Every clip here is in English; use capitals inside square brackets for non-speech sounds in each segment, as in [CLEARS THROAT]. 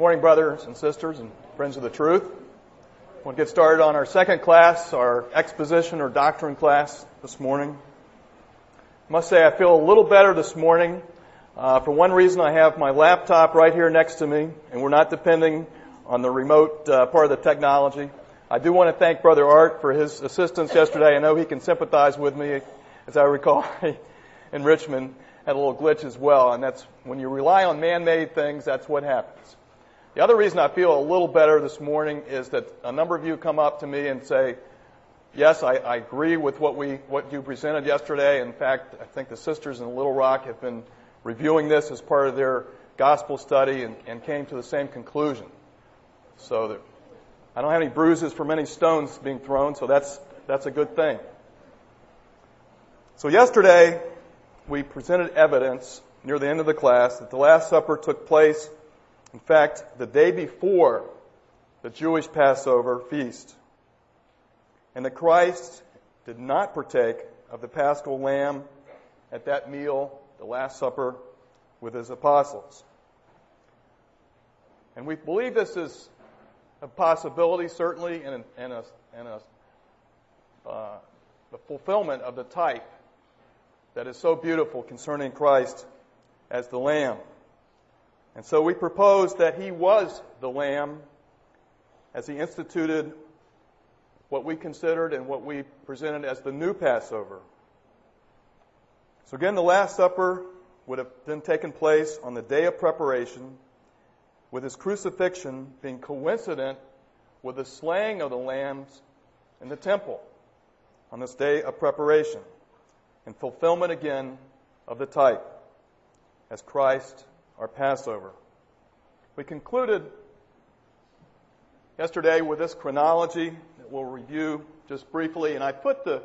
Morning, brothers and sisters and friends of the truth. We'll get started on our second class, our exposition or doctrine class this morning. I must say I feel a little better this morning. Uh, for one reason, I have my laptop right here next to me, and we're not depending on the remote uh, part of the technology. I do want to thank Brother Art for his assistance yesterday. I know he can sympathize with me, as I recall, [LAUGHS] in Richmond had a little glitch as well, and that's when you rely on man-made things, that's what happens. The other reason I feel a little better this morning is that a number of you come up to me and say, yes, I, I agree with what we, what you presented yesterday. In fact, I think the sisters in Little Rock have been reviewing this as part of their gospel study and, and came to the same conclusion. So that I don't have any bruises from any stones being thrown, so that's, that's a good thing. So yesterday, we presented evidence near the end of the class that the Last Supper took place in fact, the day before the Jewish Passover feast, and that Christ did not partake of the paschal lamb at that meal, the Last Supper, with his apostles. And we believe this is a possibility, certainly, and a, and a, and a uh, the fulfillment of the type that is so beautiful concerning Christ as the Lamb. And so we propose that he was the Lamb as he instituted what we considered and what we presented as the new Passover. So again, the Last Supper would have then taken place on the day of preparation, with his crucifixion being coincident with the slaying of the lambs in the temple on this day of preparation, and fulfillment again of the type as Christ our Passover. We concluded yesterday with this chronology that we'll review just briefly, and I put the,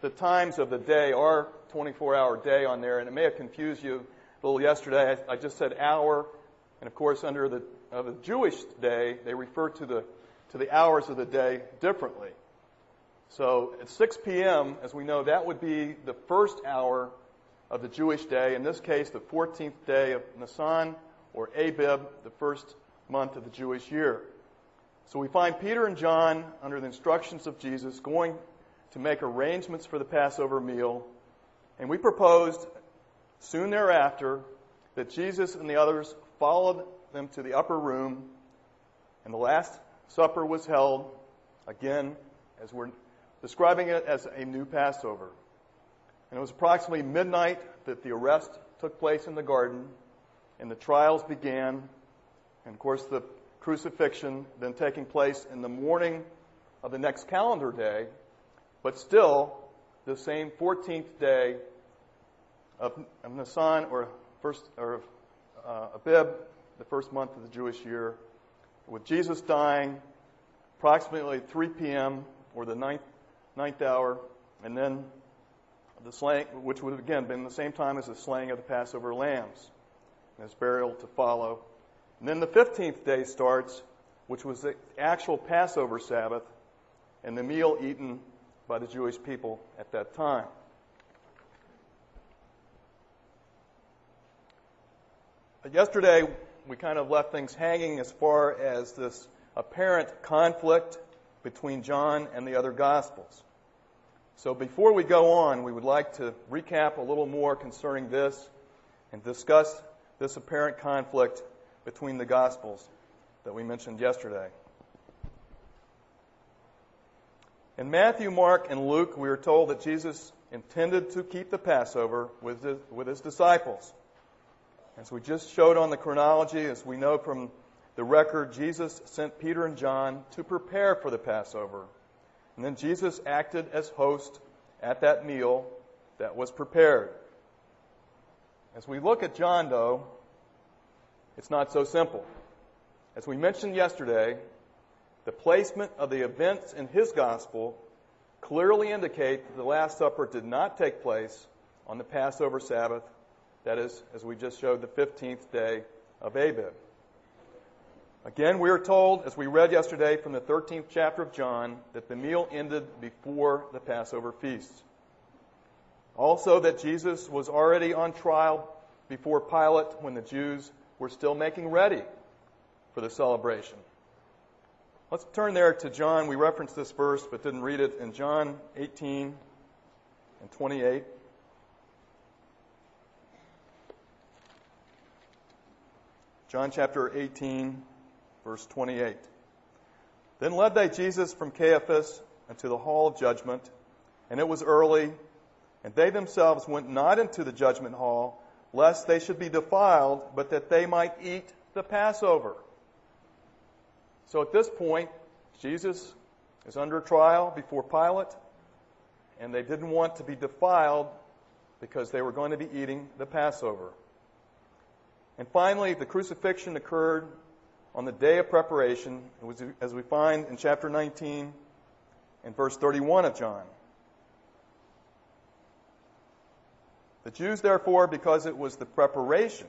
the times of the day, our 24 hour day, on there, and it may have confused you a little yesterday. I, I just said hour, and of course, under the, uh, the Jewish day, they refer to the, to the hours of the day differently. So at 6 p.m., as we know, that would be the first hour of the Jewish day, in this case, the 14th day of Nisan, or Abib, the first month of the Jewish year. So we find Peter and John, under the instructions of Jesus, going to make arrangements for the Passover meal. And we proposed soon thereafter that Jesus and the others followed them to the upper room, and the Last Supper was held, again, as we're describing it as a new Passover. And it was approximately midnight that the arrest took place in the garden, and the trials began. And of course, the crucifixion then taking place in the morning of the next calendar day, but still the same 14th day of, of Nisan, or first, or uh, Abib, the first month of the Jewish year, with Jesus dying approximately 3 p.m. or the ninth, ninth hour, and then the slaying, which would have again been the same time as the slaying of the Passover lambs, and his burial to follow. And then the 15th day starts, which was the actual Passover Sabbath, and the meal eaten by the Jewish people at that time. Yesterday, we kind of left things hanging as far as this apparent conflict between John and the other Gospels. So before we go on, we would like to recap a little more concerning this and discuss this apparent conflict between the Gospels that we mentioned yesterday. In Matthew, Mark, and Luke, we are told that Jesus intended to keep the Passover with his, with his disciples. As we just showed on the chronology, as we know from the record, Jesus sent Peter and John to prepare for the Passover. And then Jesus acted as host at that meal that was prepared. As we look at John, though, it's not so simple. As we mentioned yesterday, the placement of the events in his gospel clearly indicate that the Last Supper did not take place on the Passover Sabbath, that is, as we just showed, the 15th day of Abib. Again, we are told, as we read yesterday from the 13th chapter of John, that the meal ended before the Passover feast. Also, that Jesus was already on trial before Pilate when the Jews were still making ready for the celebration. Let's turn there to John. We referenced this verse but didn't read it in John 18 and 28. John chapter 18, verse 28. Then led they Jesus from Caiaphas into the hall of judgment, and it was early, and they themselves went not into the judgment hall, lest they should be defiled, but that they might eat the Passover. So at this point, Jesus is under trial before Pilate, and they didn't want to be defiled because they were going to be eating the Passover. And finally, the crucifixion occurred on the day of preparation, as we find in chapter 19 and verse 31 of John. The Jews, therefore, because it was the preparation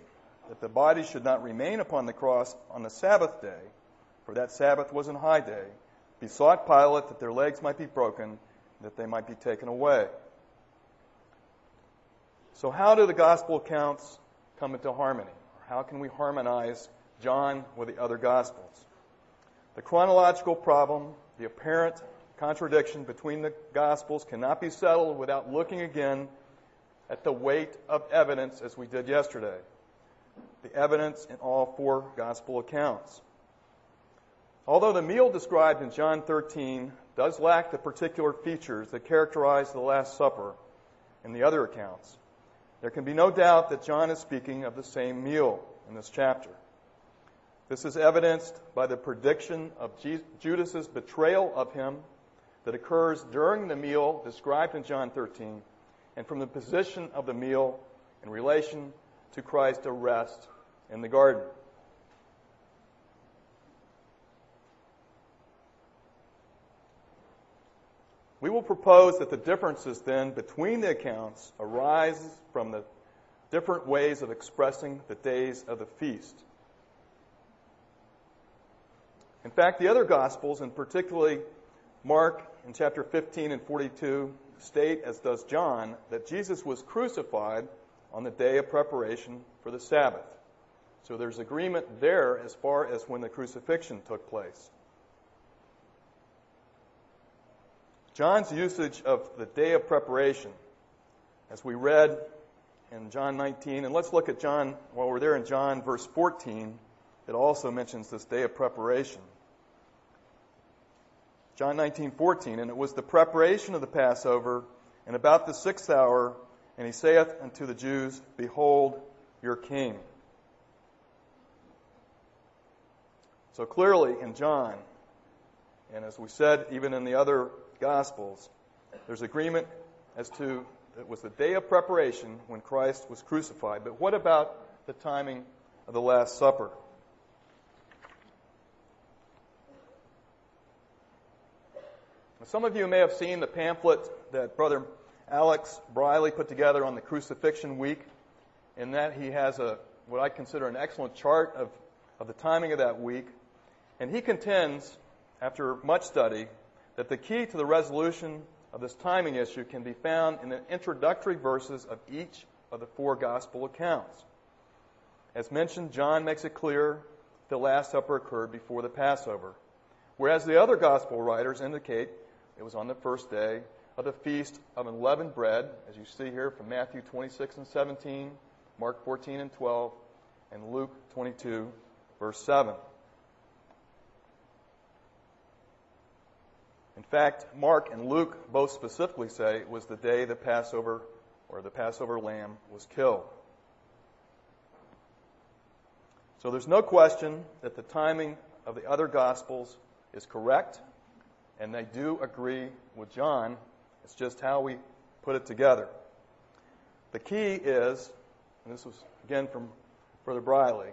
that the body should not remain upon the cross on the Sabbath day, for that Sabbath was an high day, besought Pilate that their legs might be broken, that they might be taken away. So, how do the gospel accounts come into harmony? How can we harmonize John with the other Gospels? The chronological problem, the apparent contradiction between the Gospels, cannot be settled without looking again at the weight of evidence as we did yesterday. The evidence in all four Gospel accounts. Although the meal described in John 13 does lack the particular features that characterize the Last Supper in the other accounts, there can be no doubt that John is speaking of the same meal in this chapter. This is evidenced by the prediction of Judas's betrayal of him that occurs during the meal described in John 13 and from the position of the meal in relation to Christ's arrest in the garden. We will propose that the differences then between the accounts arise from the different ways of expressing the days of the feast. In fact, the other Gospels, and particularly Mark in chapter 15 and 42, state, as does John, that Jesus was crucified on the day of preparation for the Sabbath. So there's agreement there as far as when the crucifixion took place. John's usage of the day of preparation, as we read in John 19, and let's look at John, while we're there in John, verse 14, it also mentions this day of preparation. John 19:14, and it was the preparation of the Passover, and about the sixth hour, and he saith unto the Jews, Behold your king. So clearly in John, and as we said even in the other Gospels, there's agreement as to it was the day of preparation when Christ was crucified. But what about the timing of the Last Supper? Some of you may have seen the pamphlet that Brother Alex Briley put together on the crucifixion week. In that, he has a what I consider an excellent chart of, of the timing of that week. And he contends, after much study, that the key to the resolution of this timing issue can be found in the introductory verses of each of the four gospel accounts. As mentioned, John makes it clear the Last Supper occurred before the Passover, whereas the other gospel writers indicate it was on the first day of the feast of unleavened bread, as you see here from Matthew 26 and 17, Mark 14 and 12, and Luke 22, verse 7. In fact, Mark and Luke both specifically say it was the day the Passover or the Passover lamb was killed. So there's no question that the timing of the other Gospels is correct, and they do agree with John. It's just how we put it together. The key is, and this was again from Brother Briley,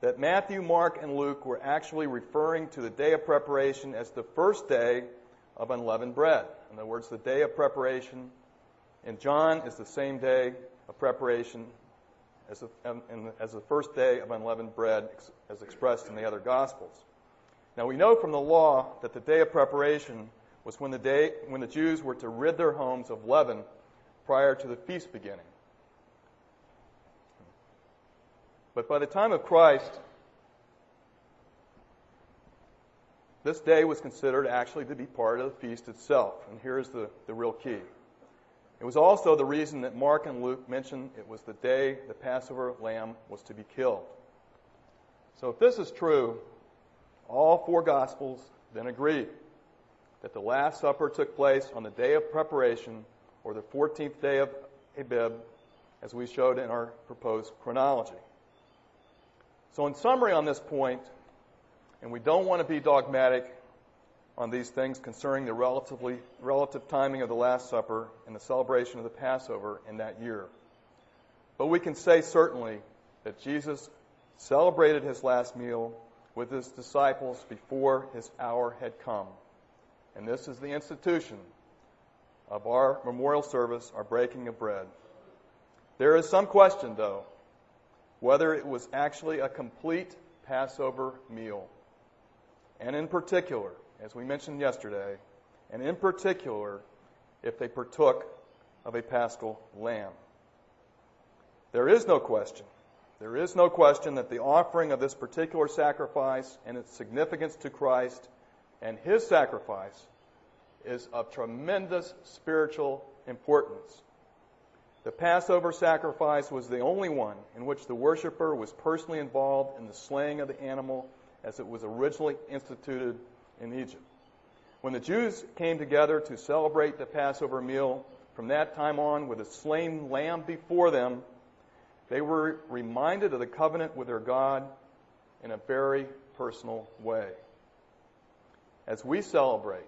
that Matthew, Mark, and Luke were actually referring to the day of preparation as the first day of unleavened bread. In other words, the day of preparation in John is the same day of preparation as the, um, as the first day of unleavened bread as expressed in the other Gospels. Now we know from the law that the day of preparation was when the day when the Jews were to rid their homes of leaven prior to the feast beginning. But by the time of Christ, this day was considered actually to be part of the feast itself. And here's the, the real key. It was also the reason that Mark and Luke mention it was the day the Passover lamb was to be killed. So if this is true, all four Gospels then agree that the Last Supper took place on the day of preparation, or the 14th day of Abib, as we showed in our proposed chronology. So, in summary on this point, and we don't want to be dogmatic on these things concerning the relatively relative timing of the Last Supper and the celebration of the Passover in that year. But we can say certainly that Jesus celebrated his last meal with his disciples before his hour had come. And this is the institution of our memorial service, our breaking of bread. There is some question, though, whether it was actually a complete Passover meal. And in particular, as we mentioned yesterday, and in particular, if they partook of a paschal lamb. There is no question. There is no question that the offering of this particular sacrifice and its significance to Christ and his sacrifice is of tremendous spiritual importance. The Passover sacrifice was the only one in which the worshiper was personally involved in the slaying of the animal as it was originally instituted in Egypt. When the Jews came together to celebrate the Passover meal, from that time on, with a slain lamb before them, they were reminded of the covenant with their God in a very personal way. As we celebrate,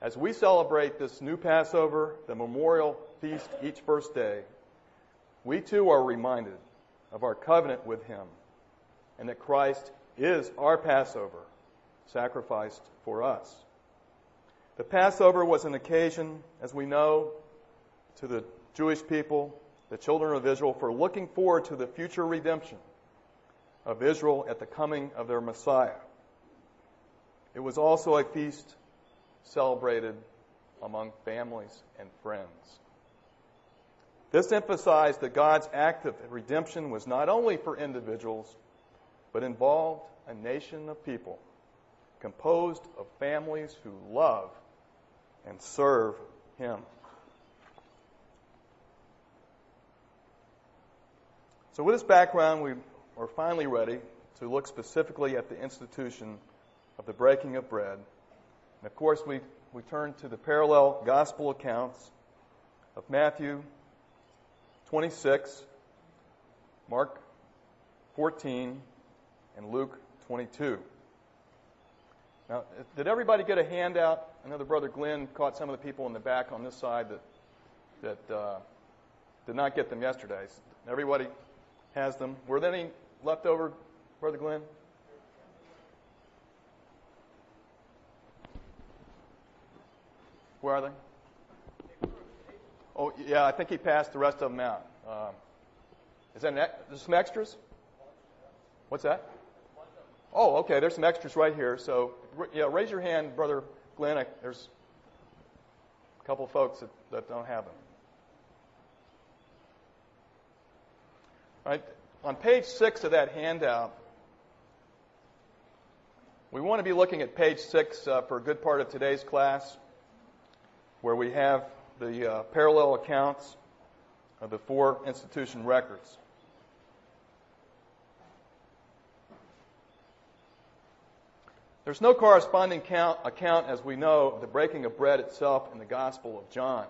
as we celebrate this new Passover, the memorial feast each first day, we too are reminded of our covenant with Him and that Christ is our Passover, sacrificed for us. The Passover was an occasion, as we know, to the Jewish people, the children of Israel, for looking forward to the future redemption of Israel at the coming of their Messiah. It was also a feast celebrated among families and friends. This emphasized that God's act of redemption was not only for individuals, but involved a nation of people composed of families who love and serve Him. So, with this background, we are finally ready to look specifically at the institution of the breaking of bread. And of course, we, we turn to the parallel gospel accounts of Matthew 26, Mark 14, and Luke 22. Now, did everybody get a handout? I know the brother Glenn caught some of the people in the back on this side that that uh, did not get them yesterday. Everybody has them. Were there any left over, brother Glenn? Where are they? Oh, yeah, I think he passed the rest of them out. Um, is that an, some extras? What's that? Oh, okay. There's some extras right here. So, yeah, raise your hand, brother Glenn. There's a couple folks that, that don't have them. Right on page six of that handout, we want to be looking at page six uh, for a good part of today's class, where we have the uh, parallel accounts of the four institution records. There's no corresponding count, account, as we know, of the breaking of bread itself in the Gospel of John.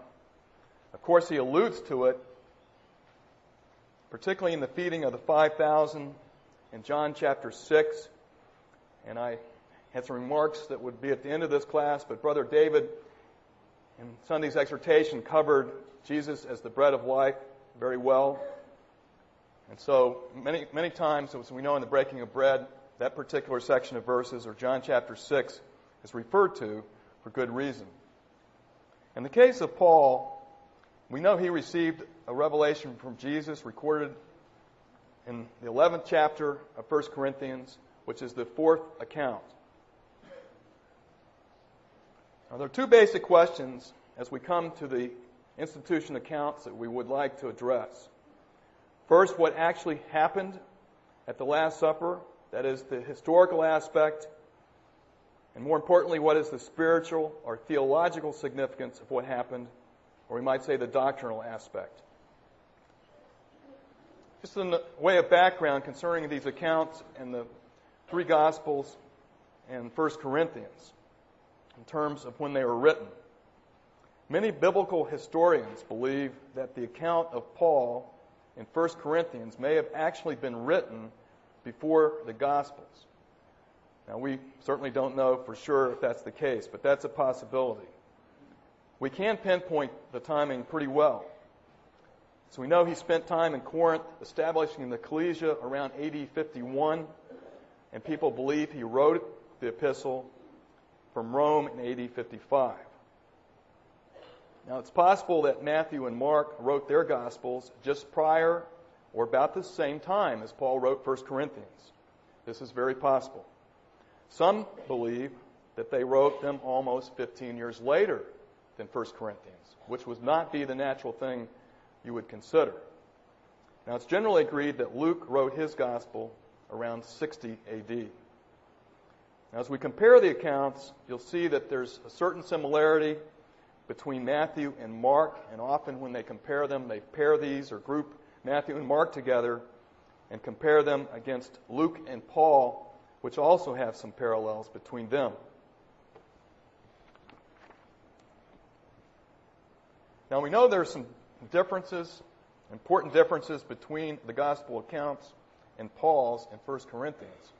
Of course, he alludes to it, particularly in the feeding of the 5,000 in John chapter 6. And I had some remarks that would be at the end of this class, but Brother David, in Sunday's exhortation, covered Jesus as the bread of life very well. And so, many, many times, as we know in the breaking of bread, that particular section of verses, or John chapter 6, is referred to for good reason. In the case of Paul, we know he received a revelation from Jesus recorded in the 11th chapter of 1 Corinthians, which is the fourth account. Now, there are two basic questions as we come to the institution accounts that we would like to address. First, what actually happened at the Last Supper that is the historical aspect. And more importantly, what is the spiritual or theological significance of what happened, or we might say the doctrinal aspect? Just in the way of background concerning these accounts and the three Gospels and 1 Corinthians in terms of when they were written. Many biblical historians believe that the account of Paul in 1 Corinthians may have actually been written before the Gospels. Now, we certainly don't know for sure if that's the case, but that's a possibility. We can pinpoint the timing pretty well. So we know he spent time in Corinth establishing the ecclesia around AD 51, and people believe he wrote the epistle from Rome in AD 55. Now, it's possible that Matthew and Mark wrote their Gospels just prior or about the same time as Paul wrote 1 Corinthians. This is very possible. Some believe that they wrote them almost 15 years later than 1 Corinthians, which would not be the natural thing you would consider. Now, it's generally agreed that Luke wrote his Gospel around 60 AD. Now, as we compare the accounts, you'll see that there's a certain similarity between Matthew and Mark, and often when they compare them, they pair these or group Matthew and Mark together and compare them against Luke and Paul, which also have some parallels between them. Now we know there's some differences, important differences between the gospel accounts and Paul's in 1 Corinthians.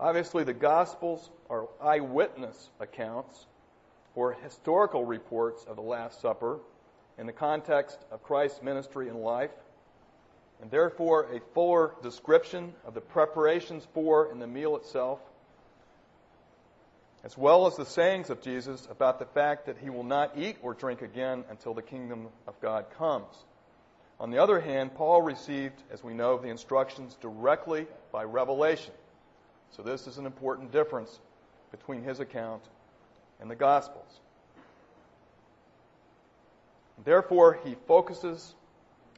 Obviously, the Gospels are eyewitness accounts or historical reports of the Last Supper in the context of Christ's ministry and life, and therefore a fuller description of the preparations for and the meal itself, as well as the sayings of Jesus about the fact that he will not eat or drink again until the kingdom of God comes. On the other hand, Paul received, as we know, the instructions directly by revelation. So this is an important difference between his account and the Gospels. Therefore, he focuses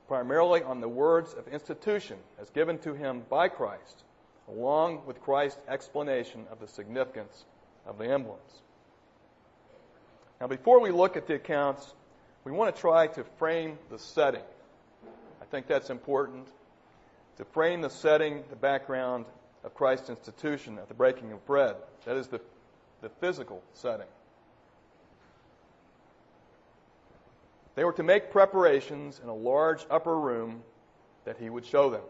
primarily on the words of institution as given to him by Christ, along with Christ's explanation of the significance of the emblems. Now, before we look at the accounts, we want to try to frame the setting. I think that's important to frame the setting, the background of Christ's institution at the breaking of bread. That is the, the physical setting. They were to make preparations in a large upper room that he would show them.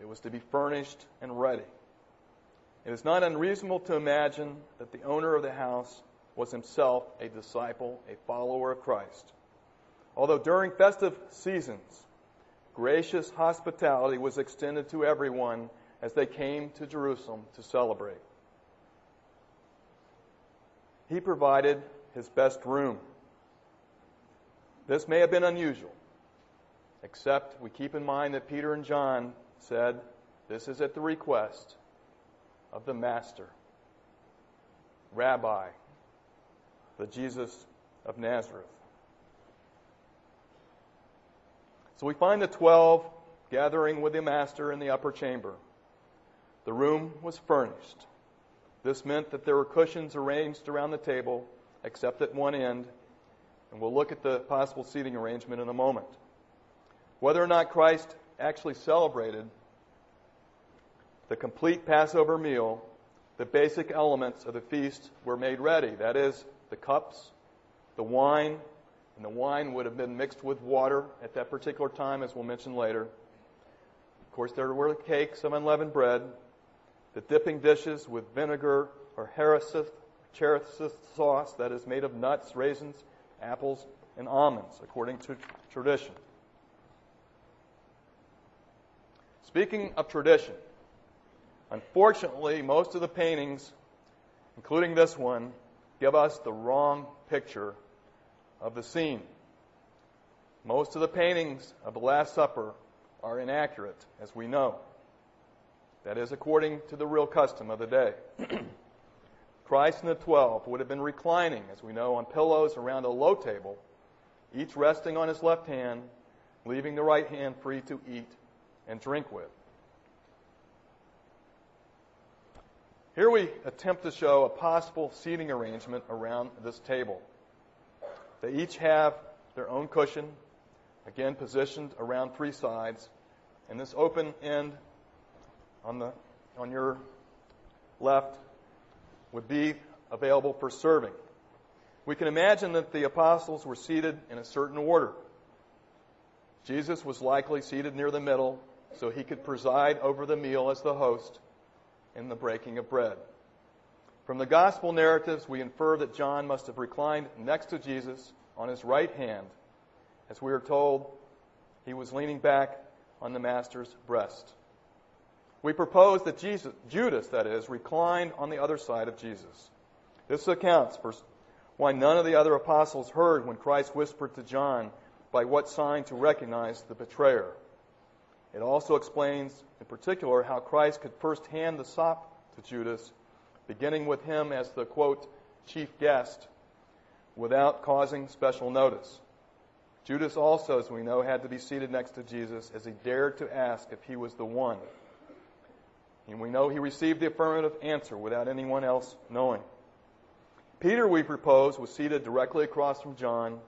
It was to be furnished and ready. It is not unreasonable to imagine that the owner of the house was himself a disciple, a follower of Christ. Although during festive seasons, gracious hospitality was extended to everyone as they came to Jerusalem to celebrate. He provided his best room. This may have been unusual, except we keep in mind that Peter and John said, This is at the request of the Master, Rabbi, the Jesus of Nazareth. So we find the twelve gathering with the Master in the upper chamber. The room was furnished. This meant that there were cushions arranged around the table, except at one end, and we'll look at the possible seating arrangement in a moment. Whether or not Christ actually celebrated the complete Passover meal, the basic elements of the feast were made ready. That is, the cups, the wine, and the wine would have been mixed with water at that particular time, as we'll mention later. Of course, there were the cakes of unleavened bread, the dipping dishes with vinegar or charoseth sauce that is made of nuts, raisins, apples, and almonds, according to tradition. Speaking of tradition, unfortunately, most of the paintings, including this one, give us the wrong picture of the scene. Most of the paintings of the Last Supper are inaccurate, as we know. That is according to the real custom of the day. [CLEARS THROAT] Christ and the twelve would have been reclining, as we know, on pillows around a low table, each resting on his left hand, leaving the right hand free to eat and drink with. Here we attempt to show a possible seating arrangement around this table. They each have their own cushion, again positioned around three sides, and this open end on the on your left would be available for serving. We can imagine that the apostles were seated in a certain order. Jesus was likely seated near the middle so he could preside over the meal as the host in the breaking of bread. From the gospel narratives, we infer that John must have reclined next to Jesus on his right hand. As we are told, he was leaning back on the Master's breast. We propose that Jesus, Judas, that is, reclined on the other side of Jesus. This accounts for why none of the other apostles heard when Christ whispered to John by what sign to recognize the betrayer. It also explains, in particular, how Christ could first hand the sop to Judas, beginning with him as the, quote, chief guest, without causing special notice. Judas also, as we know, had to be seated next to Jesus as he dared to ask if he was the one. And we know he received the affirmative answer without anyone else knowing. Peter, we propose, was seated directly across from John,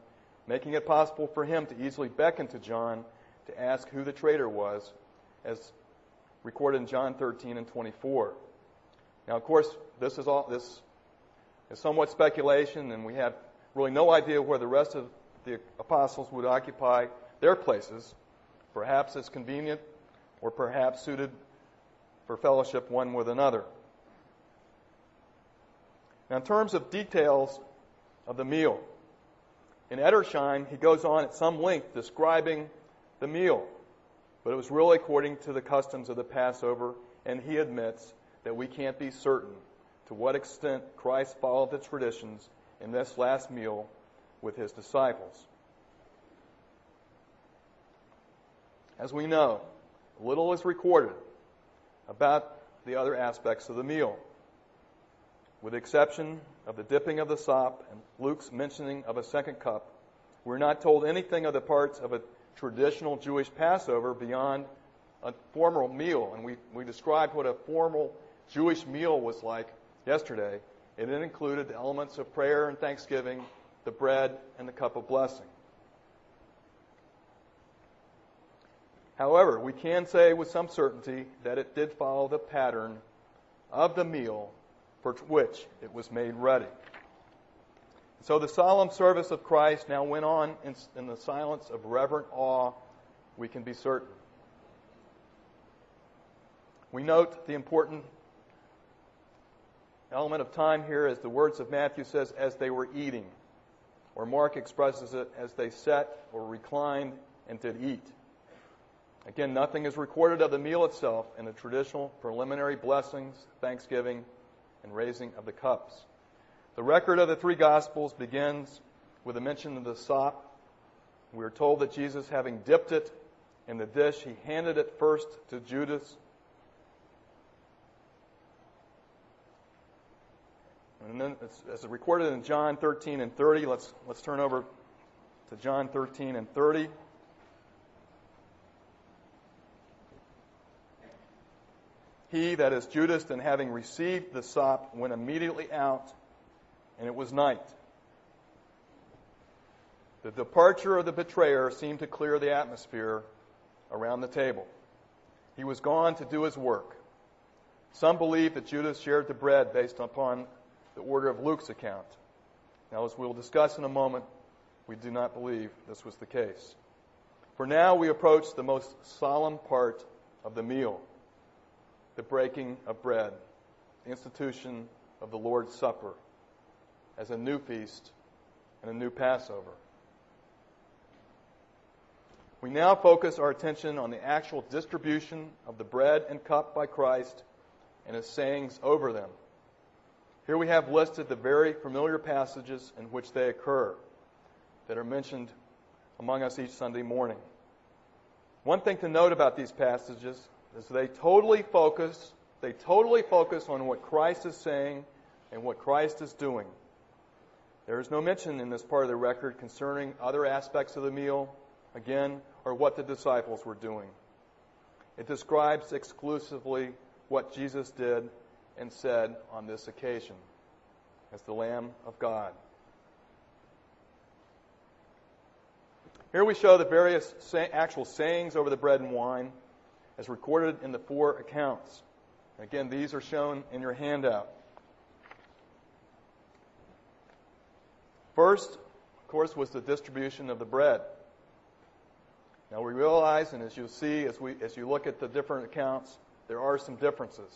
making it possible for him to easily beckon to John to ask who the traitor was, as recorded in John 13 and 24. Now, of course, this is all this is somewhat speculation, and we have really no idea where the rest of the apostles would occupy their places. Perhaps it's convenient, or perhaps suited for fellowship one with another. Now, in terms of details of the meal, in Edersheim, he goes on at some length describing the meal. But it was really according to the customs of the Passover, and he admits that we can't be certain to what extent Christ followed the traditions in this last meal with his disciples. As we know, little is recorded about the other aspects of the meal. With the exception of the dipping of the sop and Luke's mentioning of a second cup, we're not told anything of the parts of a traditional Jewish Passover beyond a formal meal. And we, we described what a formal Jewish meal was like yesterday. And it included the elements of prayer and thanksgiving, the bread, and the cup of blessing. However, we can say with some certainty that it did follow the pattern of the meal for which it was made ready. So the solemn service of Christ now went on in, in the silence of reverent awe, we can be certain. We note the important element of time here as the words of Matthew says, as they were eating. Or Mark expresses it as they sat or reclined and did eat. Again, nothing is recorded of the meal itself in the traditional preliminary blessings, thanksgiving, and raising of the cups. The record of the three Gospels begins with a mention of the sop. We are told that Jesus, having dipped it in the dish, he handed it first to Judas. And then, as recorded in John 13 and 30, let's, let's turn over to John 13 and 30. He, that is Judas, and having received the sop, went immediately out and it was night. The departure of the betrayer seemed to clear the atmosphere around the table. He was gone to do his work. Some believe that Judas shared the bread based upon the order of Luke's account. Now, as we'll discuss in a moment, we do not believe this was the case. For now, we approach the most solemn part of the meal the breaking of bread, the institution of the Lord's Supper as a new feast and a new Passover. We now focus our attention on the actual distribution of the bread and cup by Christ and his sayings over them. Here we have listed the very familiar passages in which they occur that are mentioned among us each Sunday morning. One thing to note about these passages is they totally focus they totally focus on what Christ is saying and what Christ is doing. There is no mention in this part of the record concerning other aspects of the meal, again, or what the disciples were doing. It describes exclusively what Jesus did and said on this occasion as the Lamb of God. Here we show the various actual sayings over the bread and wine as recorded in the four accounts. Again, these are shown in your handout. First, of course, was the distribution of the bread. Now we realize, and as you'll see as, we, as you look at the different accounts, there are some differences.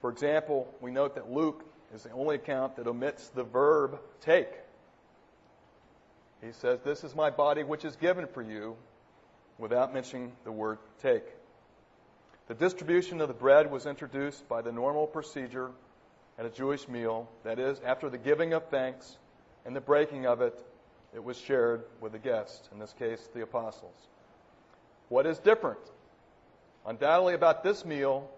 For example, we note that Luke is the only account that omits the verb take. He says, This is my body which is given for you, without mentioning the word take. The distribution of the bread was introduced by the normal procedure at a Jewish meal. That is, after the giving of thanks and the breaking of it, it was shared with the guests, in this case, the apostles. What is different? Undoubtedly, about this meal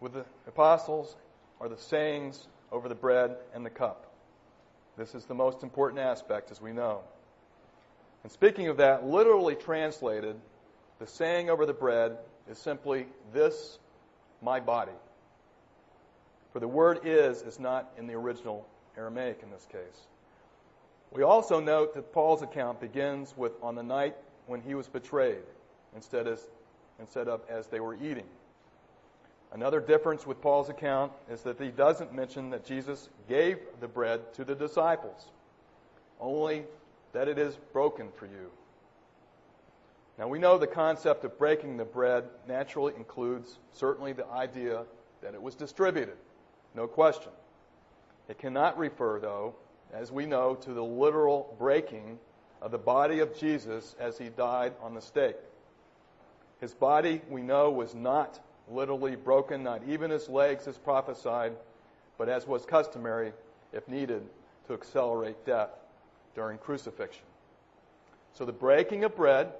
with the apostles are the sayings over the bread and the cup. This is the most important aspect, as we know. And speaking of that, literally translated, the saying over the bread is simply, This, my body. For the word is is not in the original Aramaic in this case. We also note that Paul's account begins with on the night when he was betrayed instead, as, instead of as they were eating. Another difference with Paul's account is that he doesn't mention that Jesus gave the bread to the disciples, only that it is broken for you. Now we know the concept of breaking the bread naturally includes certainly the idea that it was distributed. No question. It cannot refer, though, as we know, to the literal breaking of the body of Jesus as he died on the stake. His body, we know, was not literally broken, not even his legs as prophesied, but as was customary, if needed, to accelerate death during crucifixion. So the breaking of bread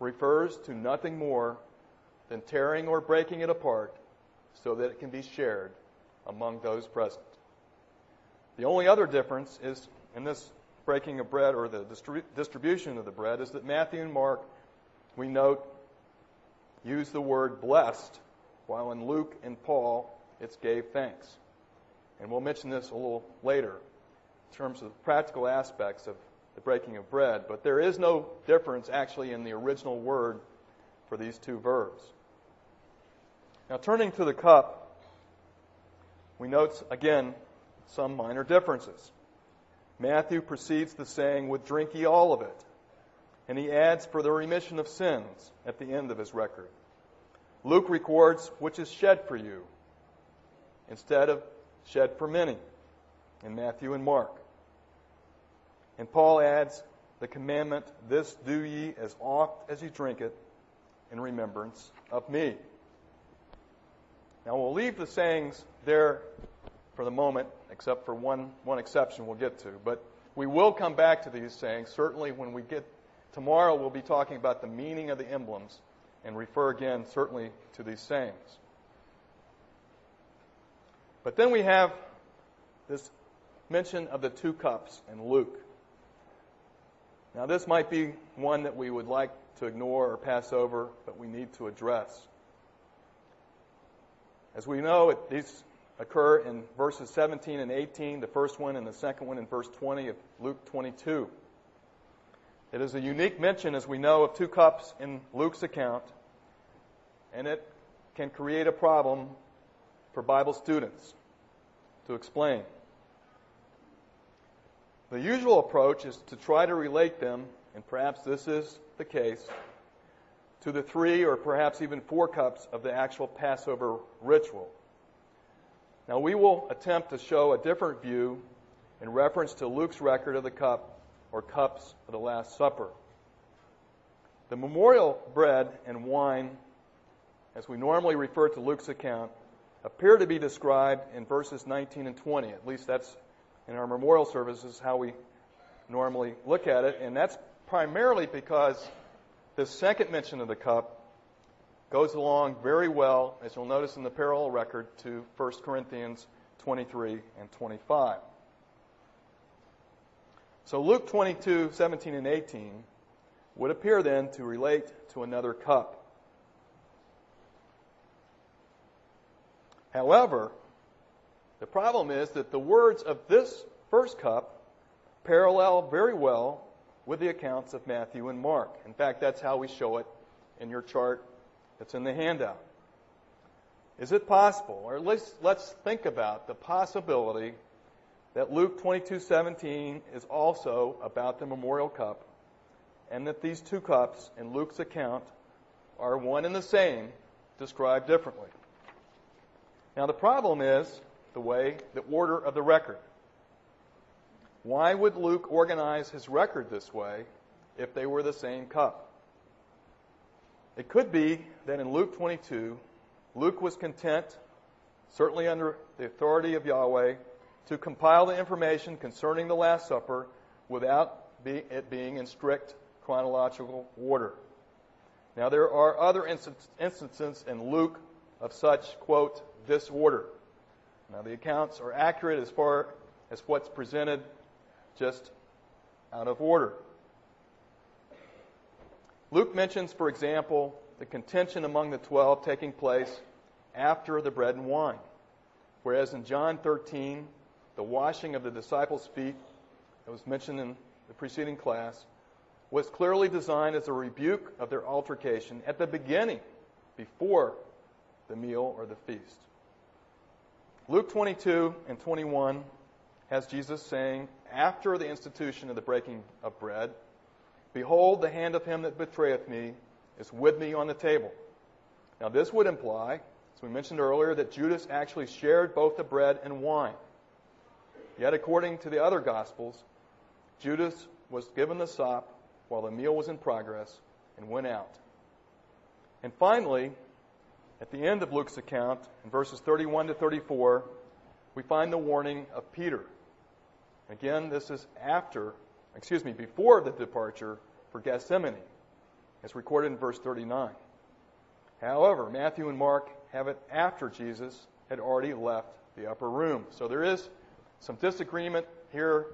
refers to nothing more than tearing or breaking it apart so that it can be shared among those present. The only other difference is in this breaking of bread or the distribution of the bread is that Matthew and Mark, we note, use the word blessed, while in Luke and Paul, it's gave thanks. And we'll mention this a little later in terms of practical aspects of the breaking of bread, but there is no difference actually in the original word for these two verbs. Now, turning to the cup, we note again some minor differences. Matthew precedes the saying with drink ye all of it, and he adds for the remission of sins at the end of his record. Luke records which is shed for you instead of shed for many in Matthew and Mark. And Paul adds the commandment, This do ye as oft as ye drink it in remembrance of me. Now we'll leave the sayings there for the moment, except for one, one exception we'll get to. But we will come back to these sayings. Certainly when we get tomorrow we'll be talking about the meaning of the emblems and refer again certainly to these sayings. But then we have this mention of the two cups in Luke. Now, this might be one that we would like to ignore or pass over, but we need to address. As we know, these occur in verses 17 and 18, the first one and the second one in verse 20 of Luke 22. It is a unique mention, as we know, of two cups in Luke's account, and it can create a problem for Bible students to explain. The usual approach is to try to relate them, and perhaps this is the case, to the three or perhaps even four cups of the actual Passover ritual. Now, we will attempt to show a different view in reference to Luke's record of the cup or cups of the Last Supper. The memorial bread and wine, as we normally refer to Luke's account, appear to be described in verses 19 and 20. At least that's in our memorial services how we normally look at it. And that's primarily because the second mention of the cup goes along very well, as you'll notice in the parallel record, to 1 Corinthians 23 and 25. So Luke 22, 17, and 18 would appear then to relate to another cup. However, the problem is that the words of this first cup parallel very well with the accounts of Matthew and Mark. In fact, that's how we show it in your chart that's in the handout. Is it possible, or let's, let's think about the possibility that Luke 22:17 is also about the memorial cup, and that these two cups in Luke's account are one and the same, described differently. Now the problem is the way, the order of the record. Why would Luke organize his record this way if they were the same cup? It could be that in Luke 22, Luke was content, certainly under the authority of Yahweh, to compile the information concerning the Last Supper without it being in strict chronological order. Now, there are other instances in Luke of such, quote, disorder. Now, the accounts are accurate as far as what's presented, just out of order. Luke mentions, for example, the contention among the twelve taking place after the bread and wine. Whereas in John 13, the washing of the disciples' feet that was mentioned in the preceding class was clearly designed as a rebuke of their altercation at the beginning, before the meal or the feast. Luke 22 and 21 has Jesus saying, after the institution of the breaking of bread, Behold, the hand of him that betrayeth me is with me on the table. Now, this would imply, as we mentioned earlier, that Judas actually shared both the bread and wine. Yet, according to the other Gospels, Judas was given the sop while the meal was in progress and went out. And finally, at the end of Luke's account, in verses 31 to 34, we find the warning of Peter. Again, this is after, excuse me, before the departure for Gethsemane, as recorded in verse 39. However, Matthew and Mark have it after Jesus had already left the upper room. So there is some disagreement here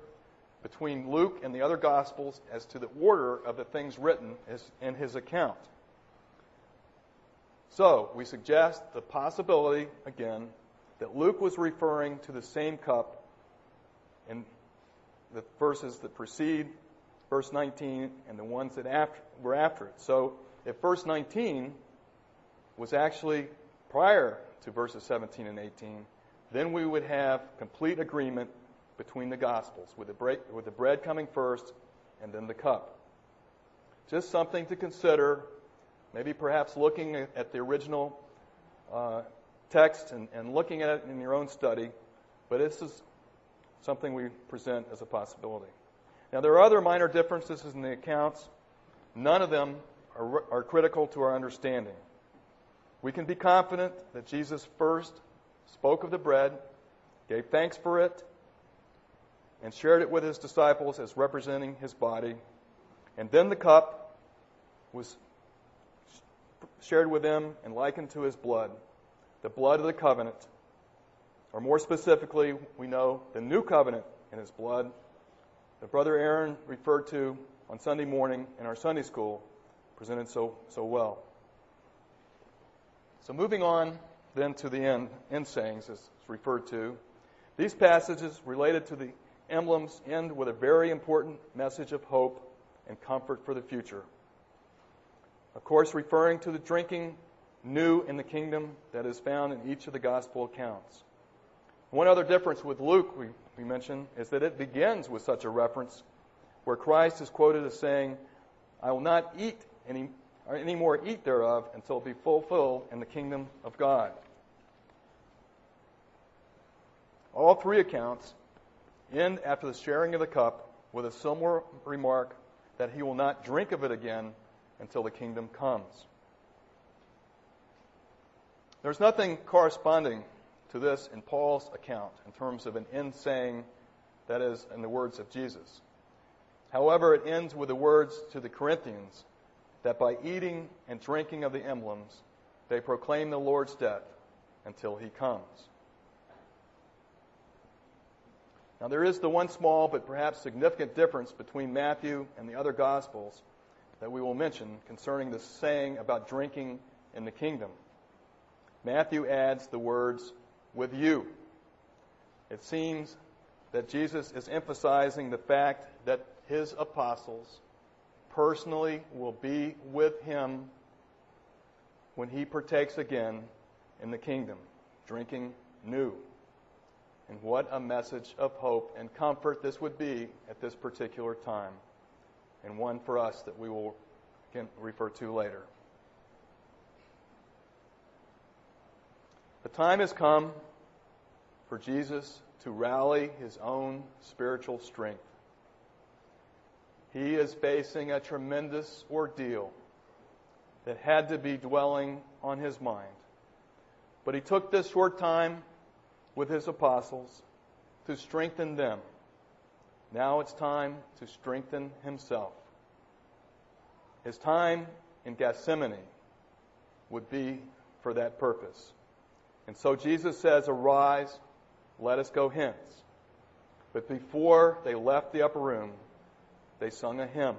between Luke and the other Gospels as to the order of the things written in his account. So, we suggest the possibility, again, that Luke was referring to the same cup in the verses that precede verse 19 and the ones that after, were after it. So, if verse 19 was actually prior to verses 17 and 18, then we would have complete agreement between the Gospels, with the, break, with the bread coming first and then the cup. Just something to consider Maybe perhaps looking at the original uh, text and, and looking at it in your own study, but this is something we present as a possibility. Now, there are other minor differences in the accounts. None of them are, are critical to our understanding. We can be confident that Jesus first spoke of the bread, gave thanks for it, and shared it with his disciples as representing his body. And then the cup was shared with them and likened to his blood, the blood of the covenant. Or more specifically, we know the new covenant in his blood that Brother Aaron referred to on Sunday morning in our Sunday school, presented so, so well. So moving on then to the end, end sayings as referred to. These passages related to the emblems end with a very important message of hope and comfort for the future. Of course, referring to the drinking new in the kingdom that is found in each of the gospel accounts. One other difference with Luke, we, we mentioned, is that it begins with such a reference where Christ is quoted as saying, I will not eat any, any more eat thereof until it be fulfilled in the kingdom of God. All three accounts end after the sharing of the cup with a similar remark that he will not drink of it again until the kingdom comes. There's nothing corresponding to this in Paul's account in terms of an end saying, that is, in the words of Jesus. However, it ends with the words to the Corinthians that by eating and drinking of the emblems, they proclaim the Lord's death until he comes. Now, there is the one small but perhaps significant difference between Matthew and the other Gospels that we will mention concerning the saying about drinking in the kingdom. Matthew adds the words, with you. It seems that Jesus is emphasizing the fact that his apostles personally will be with him when he partakes again in the kingdom, drinking new. And what a message of hope and comfort this would be at this particular time, and one for us that we will refer to later. The time has come for Jesus to rally his own spiritual strength. He is facing a tremendous ordeal that had to be dwelling on his mind. But he took this short time with his apostles to strengthen them. Now it's time to strengthen himself. His time in Gethsemane would be for that purpose. And so Jesus says, Arise, let us go hence. But before they left the upper room, they sung a hymn.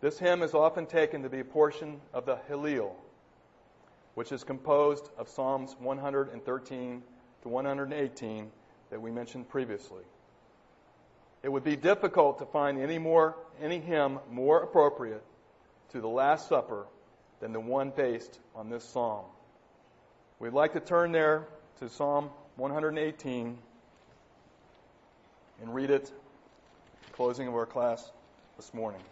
This hymn is often taken to be a portion of the Hallel, which is composed of Psalms 113 to 118 that we mentioned previously. It would be difficult to find any more any hymn more appropriate to the Last Supper than the one based on this psalm. We'd like to turn there to Psalm 118 and read it closing of our class this morning.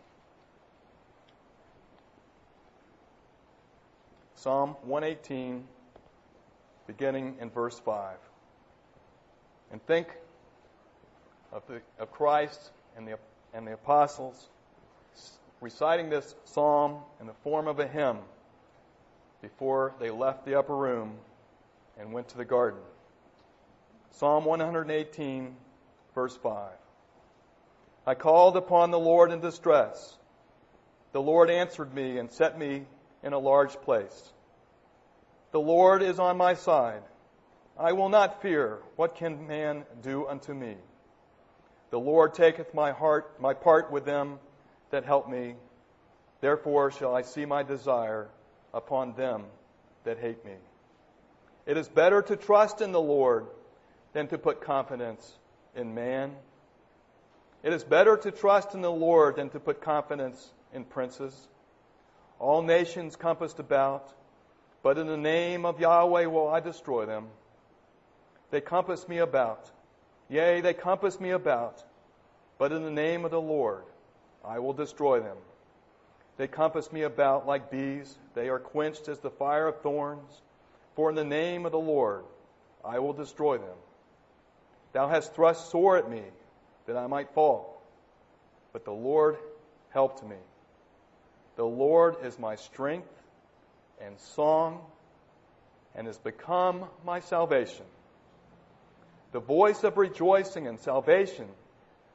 Psalm 118, beginning in verse 5. And think of, the, of Christ and the, and the apostles reciting this psalm in the form of a hymn before they left the upper room and went to the garden. Psalm 118, verse 5. I called upon the Lord in distress. The Lord answered me and set me in a large place. The Lord is on my side. I will not fear. What can man do unto me? The Lord taketh my heart, my part with them that help me. Therefore shall I see my desire upon them that hate me. It is better to trust in the Lord than to put confidence in man. It is better to trust in the Lord than to put confidence in princes. All nations compassed about, but in the name of Yahweh will I destroy them. They compass me about. Yea, they compass me about, but in the name of the Lord I will destroy them. They compass me about like bees. They are quenched as the fire of thorns. For in the name of the Lord I will destroy them. Thou hast thrust sore at me that I might fall. But the Lord helped me. The Lord is my strength and song and has become my salvation. The voice of rejoicing and salvation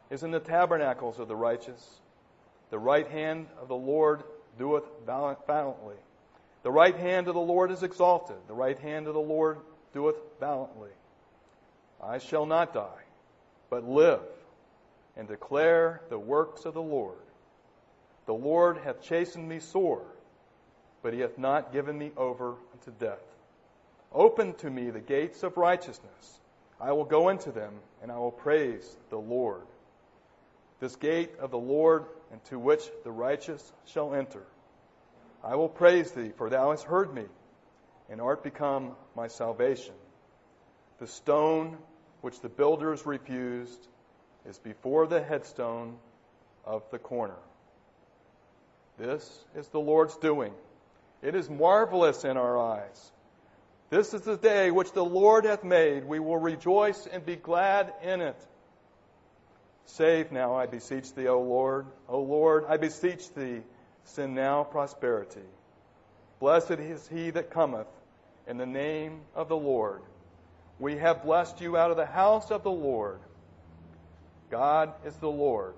is in the tabernacles of the righteous. The right hand of the Lord doeth valiantly. The right hand of the Lord is exalted. The right hand of the Lord doeth valiantly. I shall not die, but live and declare the works of the Lord. The Lord hath chastened me sore, but he hath not given me over unto death. Open to me the gates of righteousness. I will go into them, and I will praise the Lord. This gate of the Lord, into which the righteous shall enter. I will praise thee, for thou hast heard me, and art become my salvation. The stone which the builders refused is before the headstone of the corner. This is the Lord's doing. It is marvelous in our eyes. This is the day which the Lord hath made. We will rejoice and be glad in it. Save now, I beseech thee, O Lord. O Lord, I beseech thee, send now prosperity. Blessed is he that cometh in the name of the Lord. We have blessed you out of the house of the Lord. God is the Lord,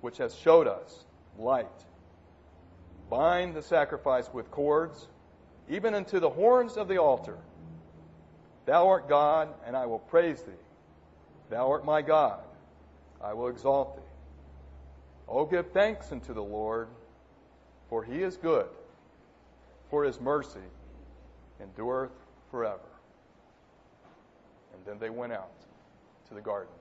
which has showed us light. Bind the sacrifice with cords, even unto the horns of the altar. Thou art God, and I will praise thee. Thou art my God, I will exalt thee. Oh, give thanks unto the Lord, for he is good, for his mercy endureth forever. And then they went out to the garden.